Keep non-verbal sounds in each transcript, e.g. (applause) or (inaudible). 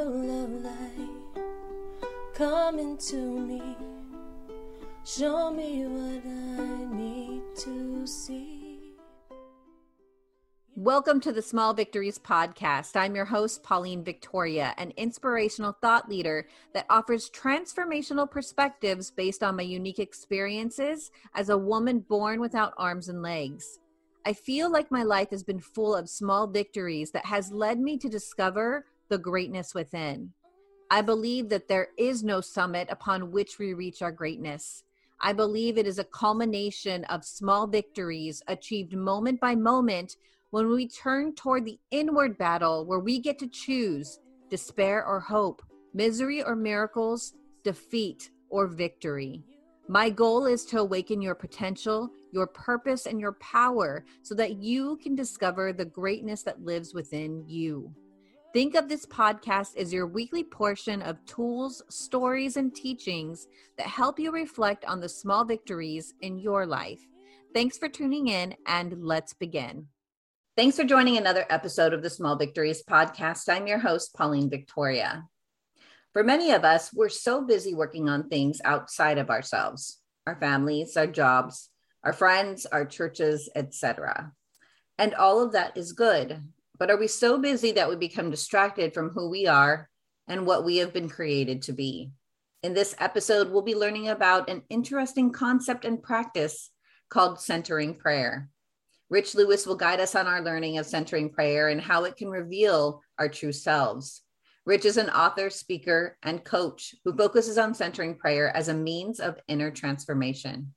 angel of light, me. Show me what I need to see. Welcome to the Small Victories Podcast. I'm your host, Pauline Victoria, an inspirational thought leader that offers transformational perspectives based on my unique experiences as a woman born without arms and legs. I feel like my life has been full of small victories that has led me to discover the greatness within. I believe that there is no summit upon which we reach our greatness. I believe it is a culmination of small victories achieved moment by moment when we turn toward the inward battle where we get to choose despair or hope, misery or miracles, defeat or victory. My goal is to awaken your potential, your purpose, and your power so that you can discover the greatness that lives within you. Think of this podcast as your weekly portion of tools, stories, and teachings that help you reflect on the small victories in your life. Thanks for tuning in, and let's begin. Thanks for joining another episode of the Small Victories podcast. I'm your host, Pauline Victoria. For many of us, we're so busy working on things outside of ourselves our families, our jobs, our friends, our churches, etc. And all of that is good. But are we so busy that we become distracted from who we are and what we have been created to be? In this episode, we'll be learning about an interesting concept and practice called centering prayer. Rich Lewis will guide us on our learning of centering prayer and how it can reveal our true selves. Rich is an author, speaker, and coach who focuses on centering prayer as a means of inner transformation.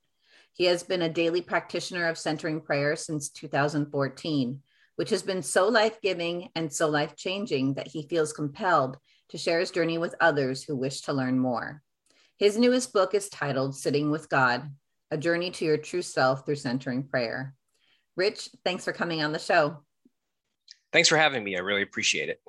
He has been a daily practitioner of centering prayer since 2014, which has been so life giving and so life changing that he feels compelled to share his journey with others who wish to learn more. His newest book is titled Sitting with God A Journey to Your True Self Through Centering Prayer. Rich, thanks for coming on the show. Thanks for having me. I really appreciate it.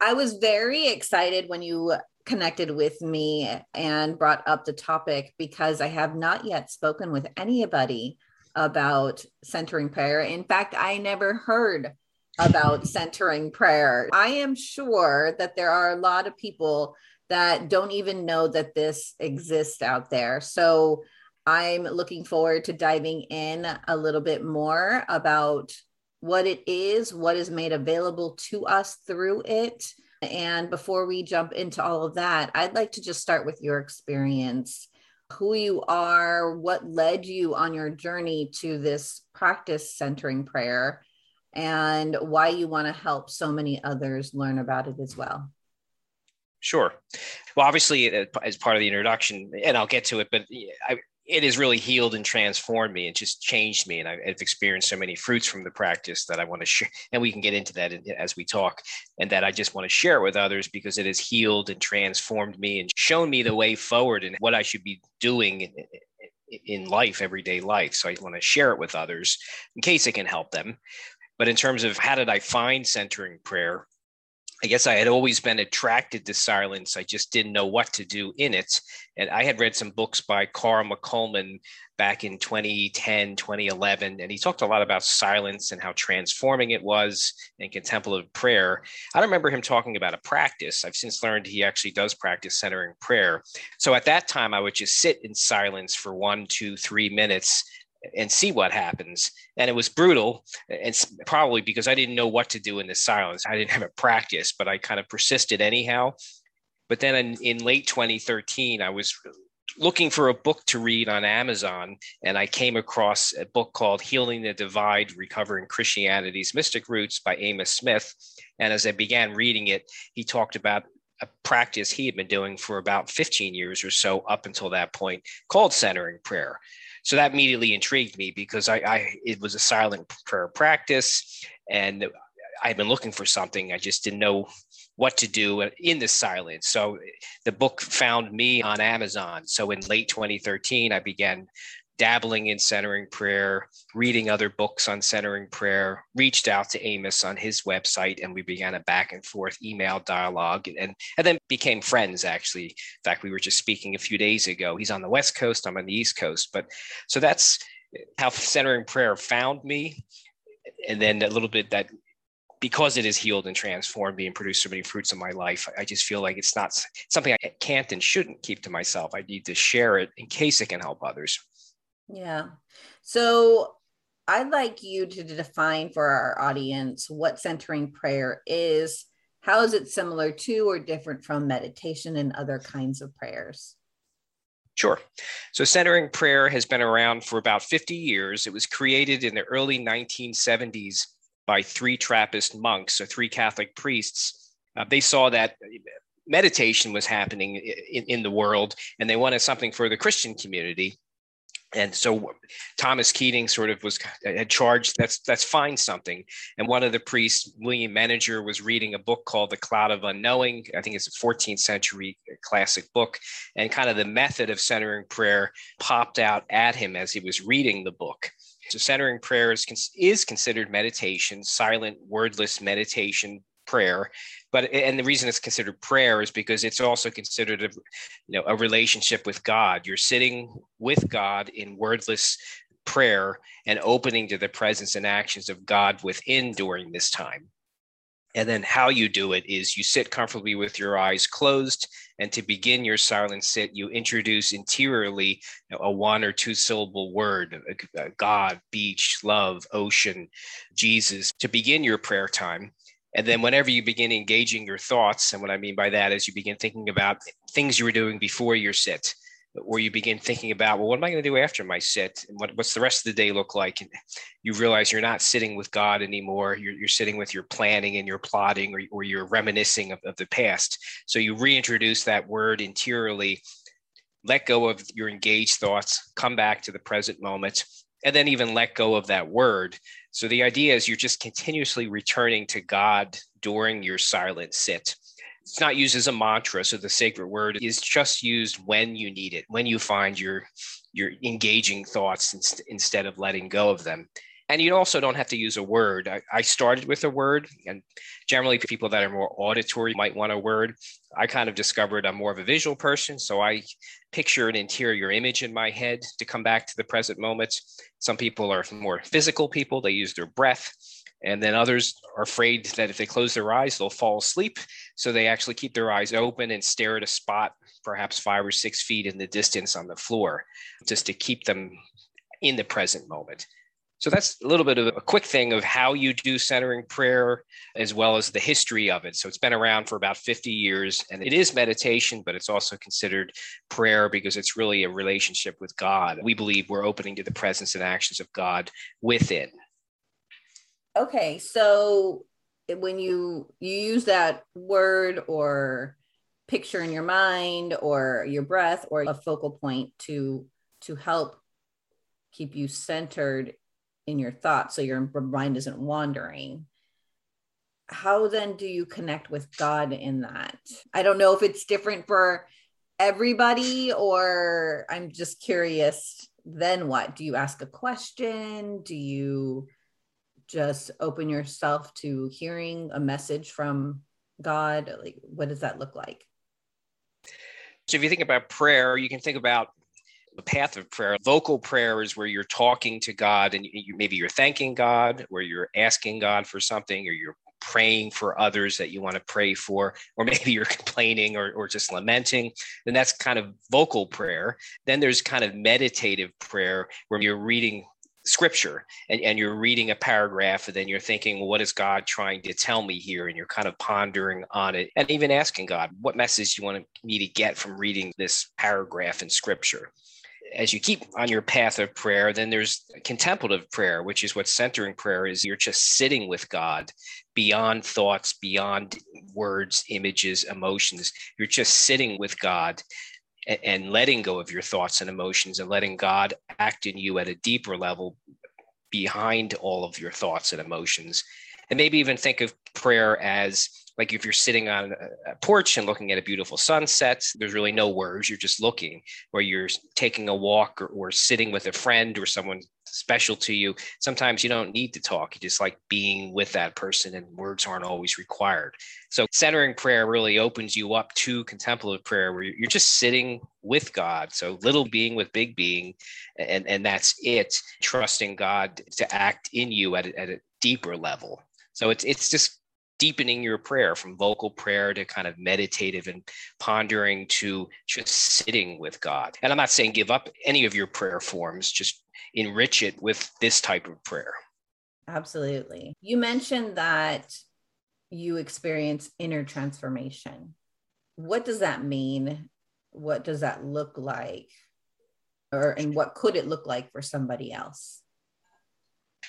I was very excited when you connected with me and brought up the topic because I have not yet spoken with anybody about centering prayer. In fact, I never heard about (laughs) centering prayer. I am sure that there are a lot of people that don't even know that this exists out there. So I'm looking forward to diving in a little bit more about what it is, what is made available to us through it. And before we jump into all of that, I'd like to just start with your experience who you are, what led you on your journey to this practice centering prayer, and why you want to help so many others learn about it as well. Sure. Well, obviously, uh, as part of the introduction, and I'll get to it, but I, it has really healed and transformed me and just changed me. And I've experienced so many fruits from the practice that I want to share. And we can get into that as we talk. And that I just want to share with others because it has healed and transformed me and shown me the way forward and what I should be doing in life, everyday life. So I want to share it with others in case it can help them. But in terms of how did I find centering prayer, I guess I had always been attracted to silence. I just didn't know what to do in it. And I had read some books by Carl McColman back in 2010, 2011, and he talked a lot about silence and how transforming it was in contemplative prayer. I don't remember him talking about a practice. I've since learned he actually does practice centering prayer. So at that time, I would just sit in silence for one, two, three minutes and see what happens. And it was brutal, and probably because I didn't know what to do in the silence. I didn't have a practice, but I kind of persisted anyhow. But then in, in late 2013, I was looking for a book to read on Amazon, and I came across a book called Healing the Divide Recovering Christianity's Mystic Roots by Amos Smith. And as I began reading it, he talked about a practice he had been doing for about 15 years or so up until that point called centering prayer. So that immediately intrigued me because I, I it was a silent prayer practice, and I've been looking for something. I just didn't know what to do in the silence. So the book found me on Amazon. So in late 2013, I began dabbling in centering prayer, reading other books on centering prayer, reached out to Amos on his website, and we began a back and forth email dialogue and, and then became friends, actually. In fact, we were just speaking a few days ago. He's on the West Coast, I'm on the East Coast. But so that's how centering prayer found me. And then a little bit that because it has healed and transformed me and produced so many fruits in my life, I just feel like it's not something I can't and shouldn't keep to myself. I need to share it in case it can help others. Yeah. So I'd like you to define for our audience what centering prayer is. How is it similar to or different from meditation and other kinds of prayers? Sure. So, centering prayer has been around for about 50 years. It was created in the early 1970s by three Trappist monks or three Catholic priests. Uh, they saw that meditation was happening in, in the world and they wanted something for the Christian community. And so Thomas Keating sort of was had charged that's that's find something. And one of the priests, William Meninger, was reading a book called The Cloud of Unknowing. I think it's a 14th century classic book. And kind of the method of centering prayer popped out at him as he was reading the book. So centering prayer is, is considered meditation, silent, wordless meditation prayer but and the reason it's considered prayer is because it's also considered a you know a relationship with god you're sitting with god in wordless prayer and opening to the presence and actions of god within during this time and then how you do it is you sit comfortably with your eyes closed. And to begin your silent sit, you introduce interiorly a one or two syllable word uh, uh, God, beach, love, ocean, Jesus to begin your prayer time. And then whenever you begin engaging your thoughts, and what I mean by that is you begin thinking about things you were doing before your sit, or you begin thinking about, well, what am I going to do after my sit? And what, what's the rest of the day look like? And you realize you're not sitting with God anymore. You're, you're sitting with your planning and your plotting, or, or you're reminiscing of, of the past. So you reintroduce that word interiorly, let go of your engaged thoughts, come back to the present moment, and then even let go of that word. So the idea is you're just continuously returning to God during your silent sit. It's not used as a mantra so the sacred word is just used when you need it when you find your your engaging thoughts instead of letting go of them and you also don't have to use a word I, I, started with a word and generally people that are more auditory might want a word i kind of discovered i'm more of a visual person so i picture an interior image in my head to come back to the present moment some people are more physical people they use their breath and then others are afraid that if they close their eyes, they'll fall asleep. So they actually keep their eyes open and stare at a spot, perhaps five or six feet in the distance on the floor, just to keep them in the present moment. So that's a little bit of a quick thing of how you do centering prayer, as well as the history of it. So it's been around for about 50 years, and it is meditation, but it's also considered prayer because it's really a relationship with God. We believe we're opening to the presence and actions of God within okay so when you you use that word or picture in your mind or your breath or a focal point to to help keep you centered in your thoughts so your mind isn't wandering how then do you connect with god in that i don't know if it's different for everybody or i'm just curious then what do you ask a question do you just open yourself to hearing a message from God? Like, what does that look like? So, if you think about prayer, you can think about the path of prayer. Vocal prayer is where you're talking to God and you, maybe you're thanking God, or you're asking God for something, or you're praying for others that you want to pray for, or (laughs) maybe you're complaining or, or just lamenting, then that's kind of vocal prayer. Then there's kind of meditative prayer where you're reading scripture and, and you're reading a paragraph and then you're thinking well, what is god trying to tell me here and you're kind of pondering on it and even asking god what message do you want me to get from reading this paragraph in scripture as you keep on your path of prayer then there's contemplative prayer which is what centering prayer is you're just sitting with god beyond thoughts beyond words images emotions you're just sitting with god and letting go of your thoughts and emotions and letting God act in you at a deeper level behind all of your thoughts and emotions. And maybe even think of prayer as like if you're sitting on a porch and looking at a beautiful sunset, there's really no words, you're just looking, or you're taking a walk or, or sitting with a friend or someone special to you. Sometimes you don't need to talk, you just like being with that person, and words aren't always required. So, centering prayer really opens you up to contemplative prayer where you're just sitting with God. So, little being with big being, and, and that's it, trusting God to act in you at at a deeper level So it's it's just deepening your prayer from vocal prayer to kind of meditative and pondering to just sitting with God. And I'm not saying give up any of your prayer forms, just enrich it with this type of prayer. Absolutely. You mentioned that you experience inner transformation. What does that mean? What does that look like? Or and what could it look like for somebody else?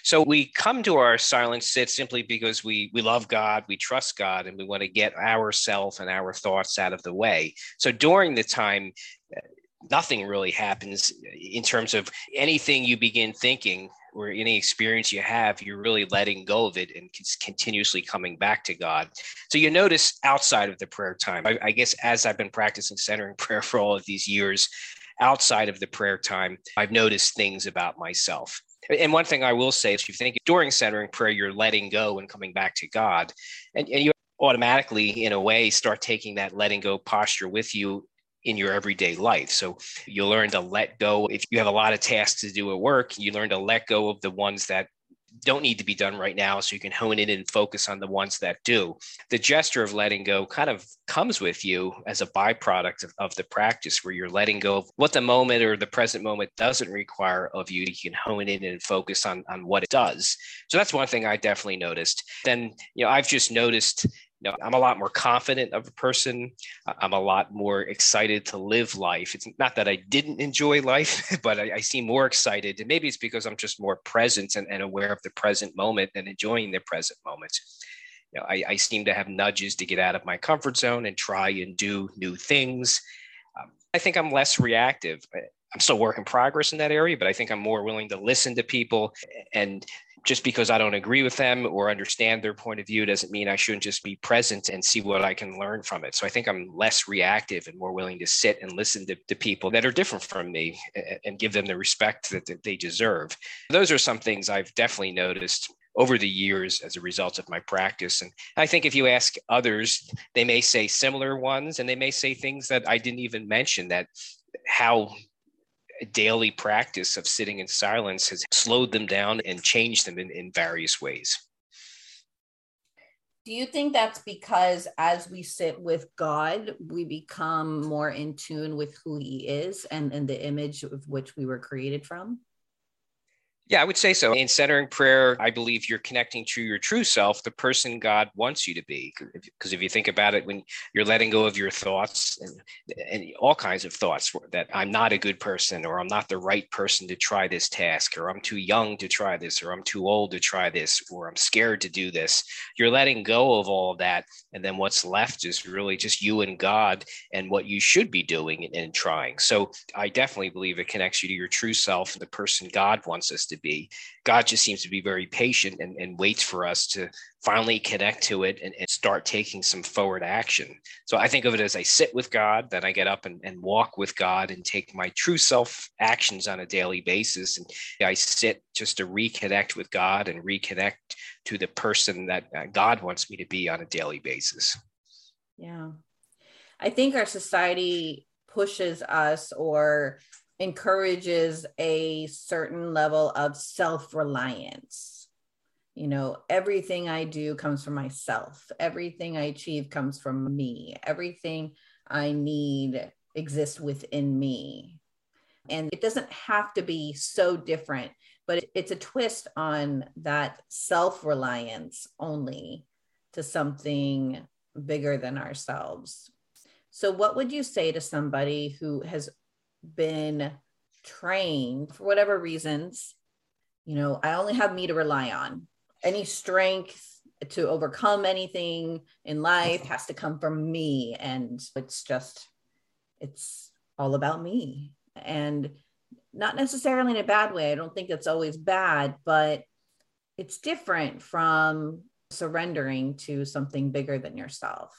So we come to our silent sit simply because we we love God, we trust God, and we want to get ourself and our thoughts out of the way. So during the time, uh, nothing really happens in terms of anything you begin thinking or any experience you have, you're really letting go of it and continuously coming back to God. So you notice outside of the prayer time, I, I guess as I've been practicing centering (laughs) prayer for all of these years, outside of the prayer time, I've noticed things about myself. And one thing I will say is you think during centering prayer, you're letting go and coming back to God. And, and you automatically, in a way, start taking that letting go posture with you in your everyday life. So you learn to let go. If you have a lot of tasks to do at work, you learn to let go of the ones that don't need to be done right now so you can hone in and focus on the ones that do. The gesture of letting go kind of comes with you as a byproduct of, of the practice where you're letting go of what the moment or the present moment doesn't require of you. You can hone in and focus on, on what it does. So that's one thing I definitely noticed. Then, you know, I've just noticed you know, I'm a lot more confident of a person. I'm a lot more excited to live life. It's not that I didn't enjoy life, (laughs) but I, I seem more excited. And maybe it's because I'm just more present and, and aware of the present moment and enjoying the present moment. You know, I, I, seem to have nudges to get out of my comfort zone and try and do new things. Um, I think I'm less reactive. I'm still work in progress in that area, but I think I'm more willing to listen to people and just because I don't agree with them or understand their point of view doesn't mean I shouldn't just be present and see what I can learn from it. So I think I'm less reactive and more willing to sit and listen to, to people that are different from me and give them the respect that, that they deserve. Those are some things I've definitely noticed over the years as a result of my practice. And I think if you ask others, they may say similar ones and they may say things that I didn't even mention that how daily practice of sitting in silence has slowed them down and changed them in, in various ways. Do you think that's because as we sit with God, we become more in tune with who He is and, and the image of which we were created from? Yeah, I would say so. In centering prayer, I believe you're connecting to your true self, the person God wants you to be. Because if you think about it, when you're letting go of your thoughts and, and all kinds of thoughts that I'm not a good person, or I'm not the right person to try this task, or I'm too young to try this, or I'm too old to try this, or I'm scared to do this, you're letting go of all of that. And then what's left is really just you and God and what you should be doing and, trying. So I definitely believe it connects you to your true self, and the person God wants us to to be. God just seems to be very patient and, and waits for us to finally connect to it and, and, start taking some forward action. So I think of it as I sit with God, then I get up and, and walk with God and take my true self actions on a daily basis. And I sit just to reconnect with God and reconnect to the person that God wants me to be on a daily basis. Yeah. I think our society pushes us or encourages a certain level of self reliance. You know, everything I do comes from myself, everything I achieve comes from me, everything I need exists within me. And it doesn't have to be so different, but it's a twist on that self reliance only to something bigger than ourselves. So, what would you say to somebody who has been trained for whatever reasons you know i only have me to rely on. Any strength to overcome anything in life has to come from me. And it's just it's all about me. And not necessarily in a bad way. I don't think that's always bad but it's different from surrendering to something bigger than yourself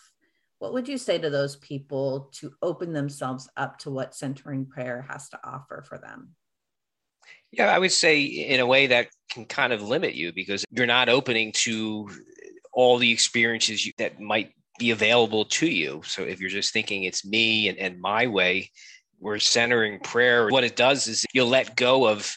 what would you say to those people to open themselves up to what centering prayer has to offer for them? Yeah, I would say in a way that can kind of limit you because you're not opening to all the experiences you, that might be available to you. So if you're just thinking it's me and, and my way, we're centering prayer. What it does is you'll let go of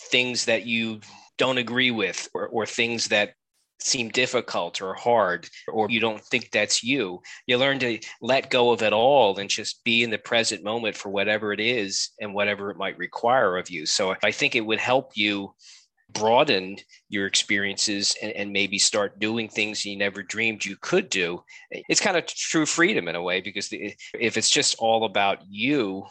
things that you don't agree with or, or things that seem difficult or hard, or you don't think that's you. You learn to let go of it all and just be in the present moment for whatever it is and whatever it might require of you. So I think it would help you broaden your experiences and, and, maybe start doing things you never dreamed you could do. It's kind of true freedom in a way because the, if it's just all about you,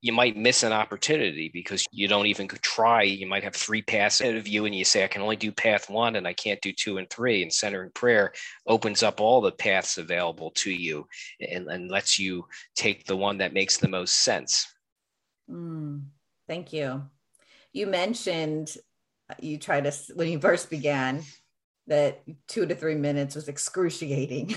you might miss an opportunity because you don't even try. You might have three paths ahead of you, and you say, I can only do path one and I can't do two and three. And centering prayer opens up all the paths available to you and, and lets you take the one that makes the most sense. Mm, thank you. You mentioned you tried to when you first began that two to three minutes was excruciating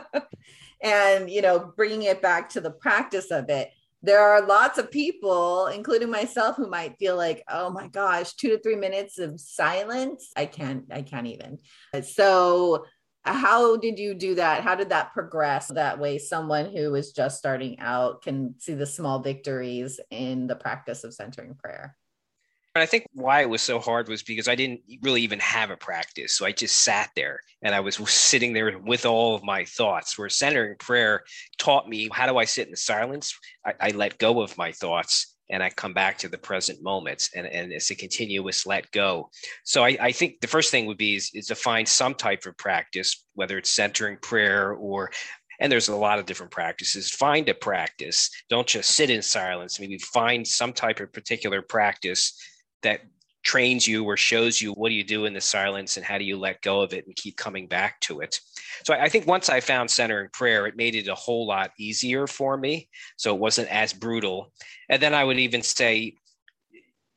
(laughs) and you know bringing it back to the practice of it there are lots of people including myself who might feel like oh my gosh two to three minutes of silence? I can't i can't even. So how did you do that? How did that progress that way? Someone who is just starting out can see the small victories in the practice of centering prayer I think why it was so hard was because I didn't really even have a practice. So I just sat there and I was sitting there with all of my thoughts. Where centering prayer taught me how do I sit in the silence? I, I let go of my thoughts and I come back to the present moments and, and it's a continuous let go. So I, I think the first thing would be is, is to find some type of practice, whether it's centering prayer or and there's a lot of different practices find a practice don't just sit in silence maybe find some type of particular practice that trains you or shows you what do you do in the silence and how do you let go of it and keep coming back to it. So I think once I found centering prayer, it made it a whole lot easier for me. So it wasn't as brutal. And then I would even say,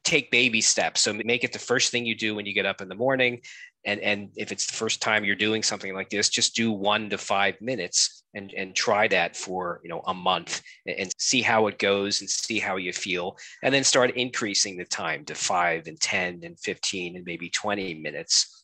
take baby steps. So make it the first thing you do when you get up in the morning. And, and if it's the first time you're doing something like this, just do one to five minutes and and try that for you know a month and see how it goes and see how you feel and then start increasing the time to 5 and 10 and 15 and maybe 20 minutes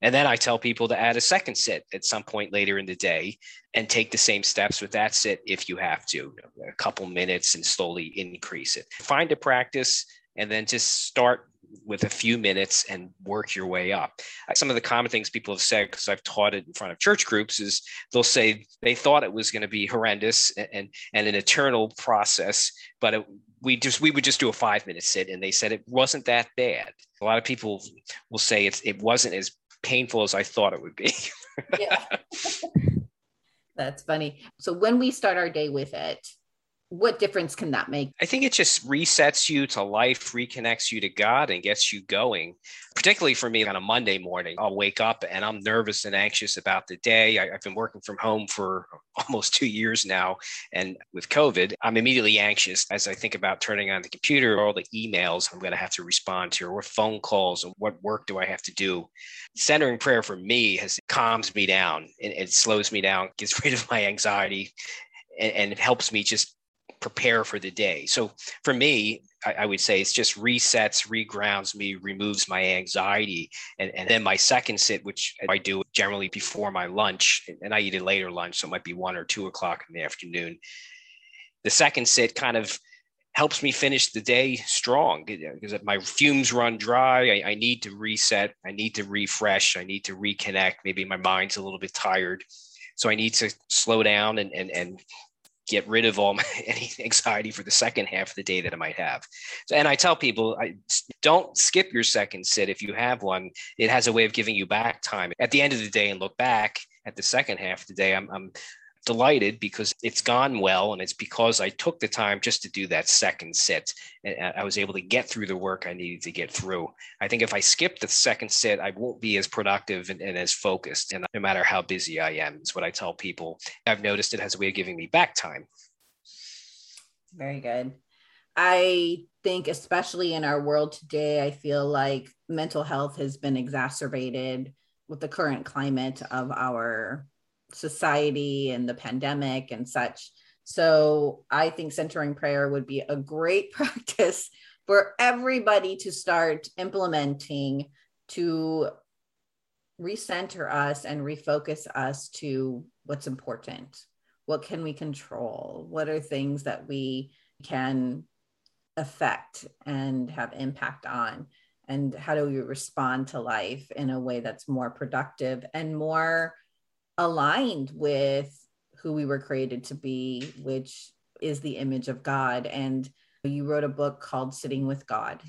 and then I tell people to add a second sit at some point later in the day and take the same steps with that sit if you have to, a couple minutes and slowly increase it. Find a practice and then just start with a few minutes and work your way up. Uh, some of the common things people have said, because I've taught it in front of church groups, is they'll say they thought it was going to be horrendous and, and an eternal process, but it, we just we would just do a five minute sit, and they said it wasn't that bad. A lot of people will say it's it wasn't as painful as I thought it would be. yeah. (laughs) That's funny. So when we start our day with it, what difference can that make? I think it just resets you to life, reconnects you to God, and gets you going. Particularly for me on a Monday morning, I'll wake up and I'm nervous and anxious about the day. I, have been working from home for (laughs) almost two years now. And with COVID, I'm immediately anxious as I think about turning on the computer, all the emails I'm going to have to respond to, or phone calls, and what work do I have to do. Centering prayer for me has calms me down and it slows me down, gets (laughs) rid of my anxiety, and, and it helps me just prepare for the day. So for me, I, I, would say it's just resets, regrounds me, removes my anxiety. And, and then my second sit, which I do generally before my lunch, and I eat a later lunch, so it might be one or two o'clock in the afternoon. The second sit kind of helps me finish the day strong because my fumes run dry. I, I need to reset. I need to refresh. I need to reconnect. Maybe my mind's a little bit tired. So I need to slow down and, and, and get rid of all (laughs) my any anxiety for the second half of the day that I might have. And I tell people, I don't skip your second sit if you have one. It has a way of giving you back time at the end of the day and look back at the second half of the day. I'm, I'm delighted because it's gone well and it's because I took the time just to do that second sit and uh, I was able to get through the work I needed to get through. I think if I skip the second sit, I won't be as productive and, and as focused. And no matter how busy I am, is what I tell people. I've noticed it has a way of giving me back time. Very good. I think, especially in our world today, I feel like mental health has been exacerbated with the current climate of our society and the pandemic and such. So I think centering prayer would be a great (laughs) practice for everybody to start implementing to recenter us and refocus us to what's important. What can we control? What are things that we can affect and have impact on? and how do we respond to life in a way that's more productive and more aligned with who we were created to be, which is the image of God. And you wrote a book called Sitting with God.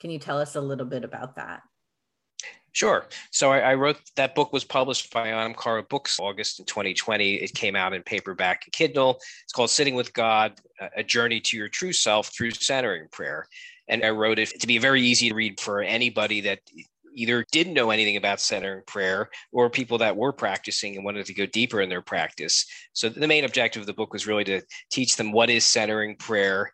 Can you tell us a little bit about that? Sure. So I, I, wrote that book was published by Anam Cara Books August in 2020. It came out in paperback and Kindle. It's called Sitting with God: A Journey to Your True Self Through Centering Prayer. And I wrote it to be very easy to read for anybody that either didn't know anything about centering prayer or people that were practicing and wanted to go deeper in their practice. So the main objective of the book was really to teach them what is centering prayer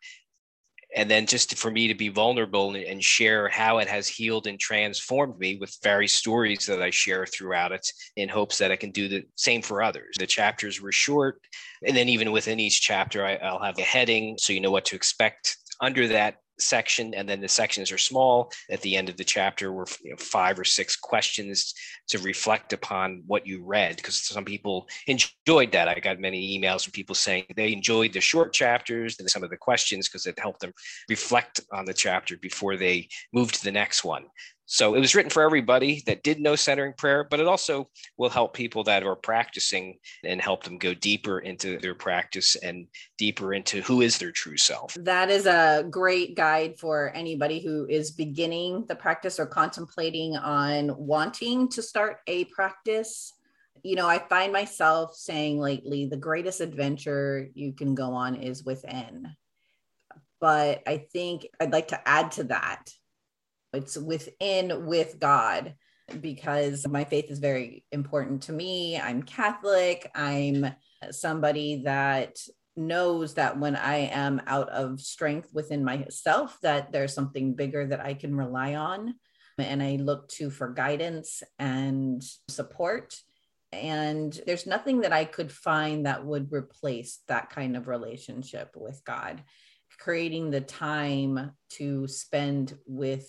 and then just for me to be vulnerable and share how it has healed and transformed me with various stories that I share throughout it in hopes that I can do the same for others. The chapters were short, and then even within each chapter, I, will have a heading so you know what to expect under that section and then the sections are small. At the end of the chapter were you know, five or six questions to reflect upon what you read because some people enjoyed that. I got many emails from people saying they enjoyed the short chapters and some of the questions because it helped them reflect on the chapter before they moved to the next one so it was written for everybody that did know centering prayer, but it also will help people that are practicing and help them go deeper into their practice and deeper into who is their true self. That is a great guide for anybody who is beginning the practice or contemplating on wanting to start a practice. You know, I find myself saying lately the greatest adventure you can go on is within. But I think I'd like to add to that it's within with God because my faith is very important to me. I'm Catholic. I'm somebody that knows that when I am out of strength within myself, that there's something bigger that I can rely on. And I look to for guidance and support. And there's nothing that I could find that would replace that kind of relationship with God. Creating the time to spend with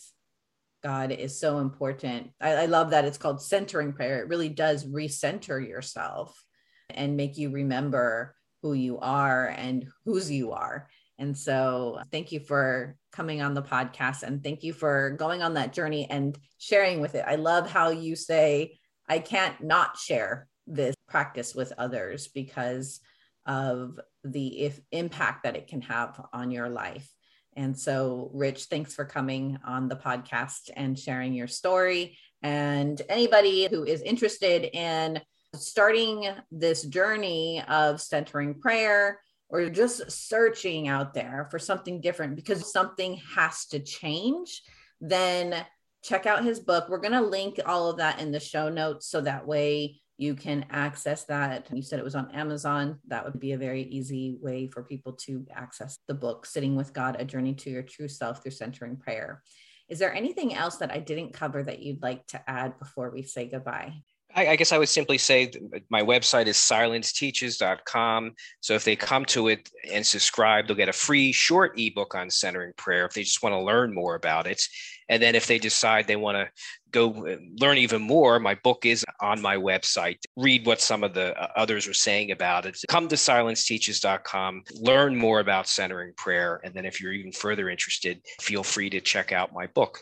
God is so important. I, I love that it's called centering prayer. It really does recenter yourself and make you remember who you are and whose you are. And so, thank you for coming on the podcast and thank you for going on that journey and sharing with it. I love how you say, I can't not share this practice with others because of the if impact that it can have on your life. And so, Rich, thanks for coming on the podcast and sharing your story. And anybody who is interested in starting this journey of centering prayer or just searching out there for something different because something has to change, then check out his book. We're going to link all of that in the show notes so that way you can access that. You said it was on Amazon. That would be a very easy way for people to access the book, Sitting with God A Journey to Your True Self Through Centering Prayer. Is there anything else that I didn't cover that you'd like to add before we say goodbye? I, I, guess I would simply say my website is silenceteaches.com. So if they come to it and subscribe, they'll get a free short ebook on centering prayer if they just want to learn more about it. And then if they decide they want to go learn even more, my book is on my website. Read what some of the uh, others are saying about it. Come to silenceteaches.com, learn more about centering prayer. And then if you're even further interested, feel free to check out my book.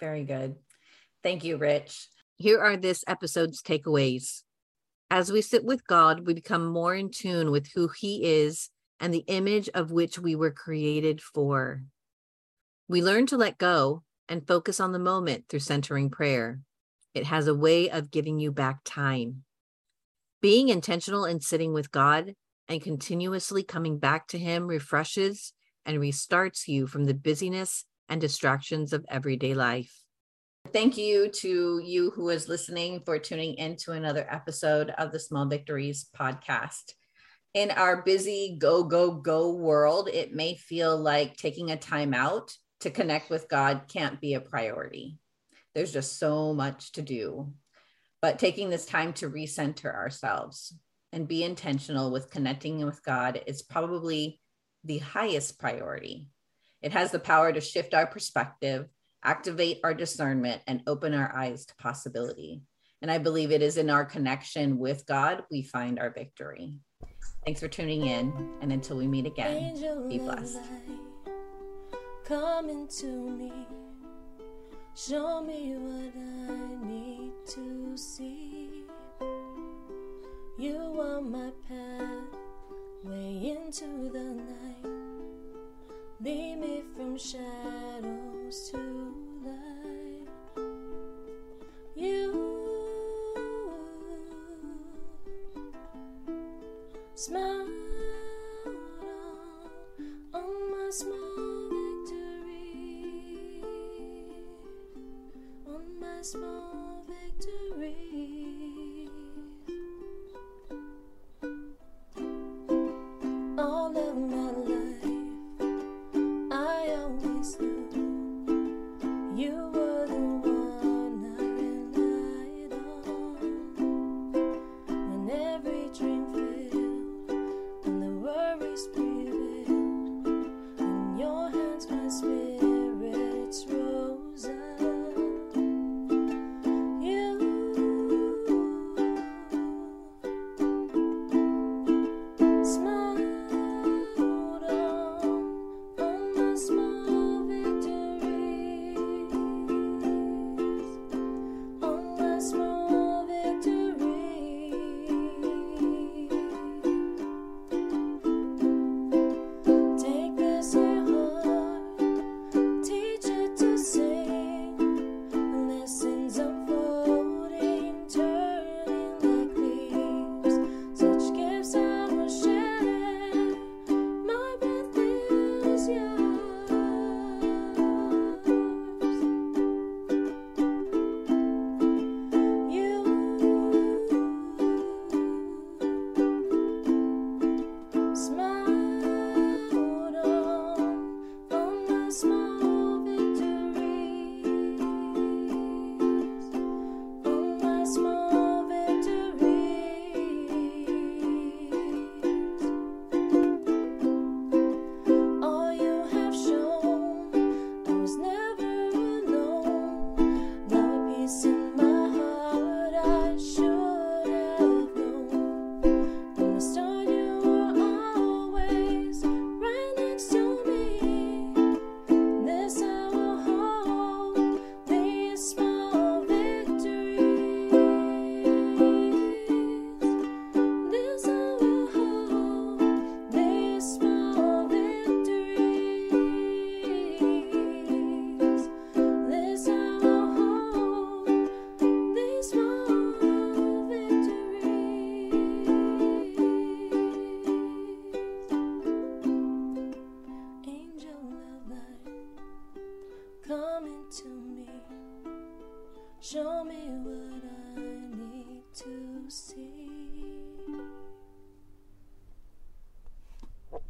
Very good. Thank you, Rich. Here are this episode's takeaways. As we sit with God, we become more in tune with who He is and the image of which we were created for. We learn to let go and focus on the moment through centering prayer. It has a way of giving you back time. Being intentional in sitting with God and continuously coming back to Him refreshes and restarts you from the busyness and distractions of everyday life. Thank you to you who is listening for tuning into another episode of the Small Victories podcast. In our busy go, go, go world, it may feel like taking a time out to connect with God can't be a priority. There's just so much to do. But taking this time to recenter ourselves and be intentional with connecting with God is probably the highest priority. It has the power to shift our perspective activate our discernment, and open our eyes to possibility. And I believe it is in our connection with God we find our victory. Thanks for tuning in. And until we meet again, be blessed. Come into me, Show me what I need to see. You are my pathway into the night. Lead me from shadows to light. You smile on, my small victory.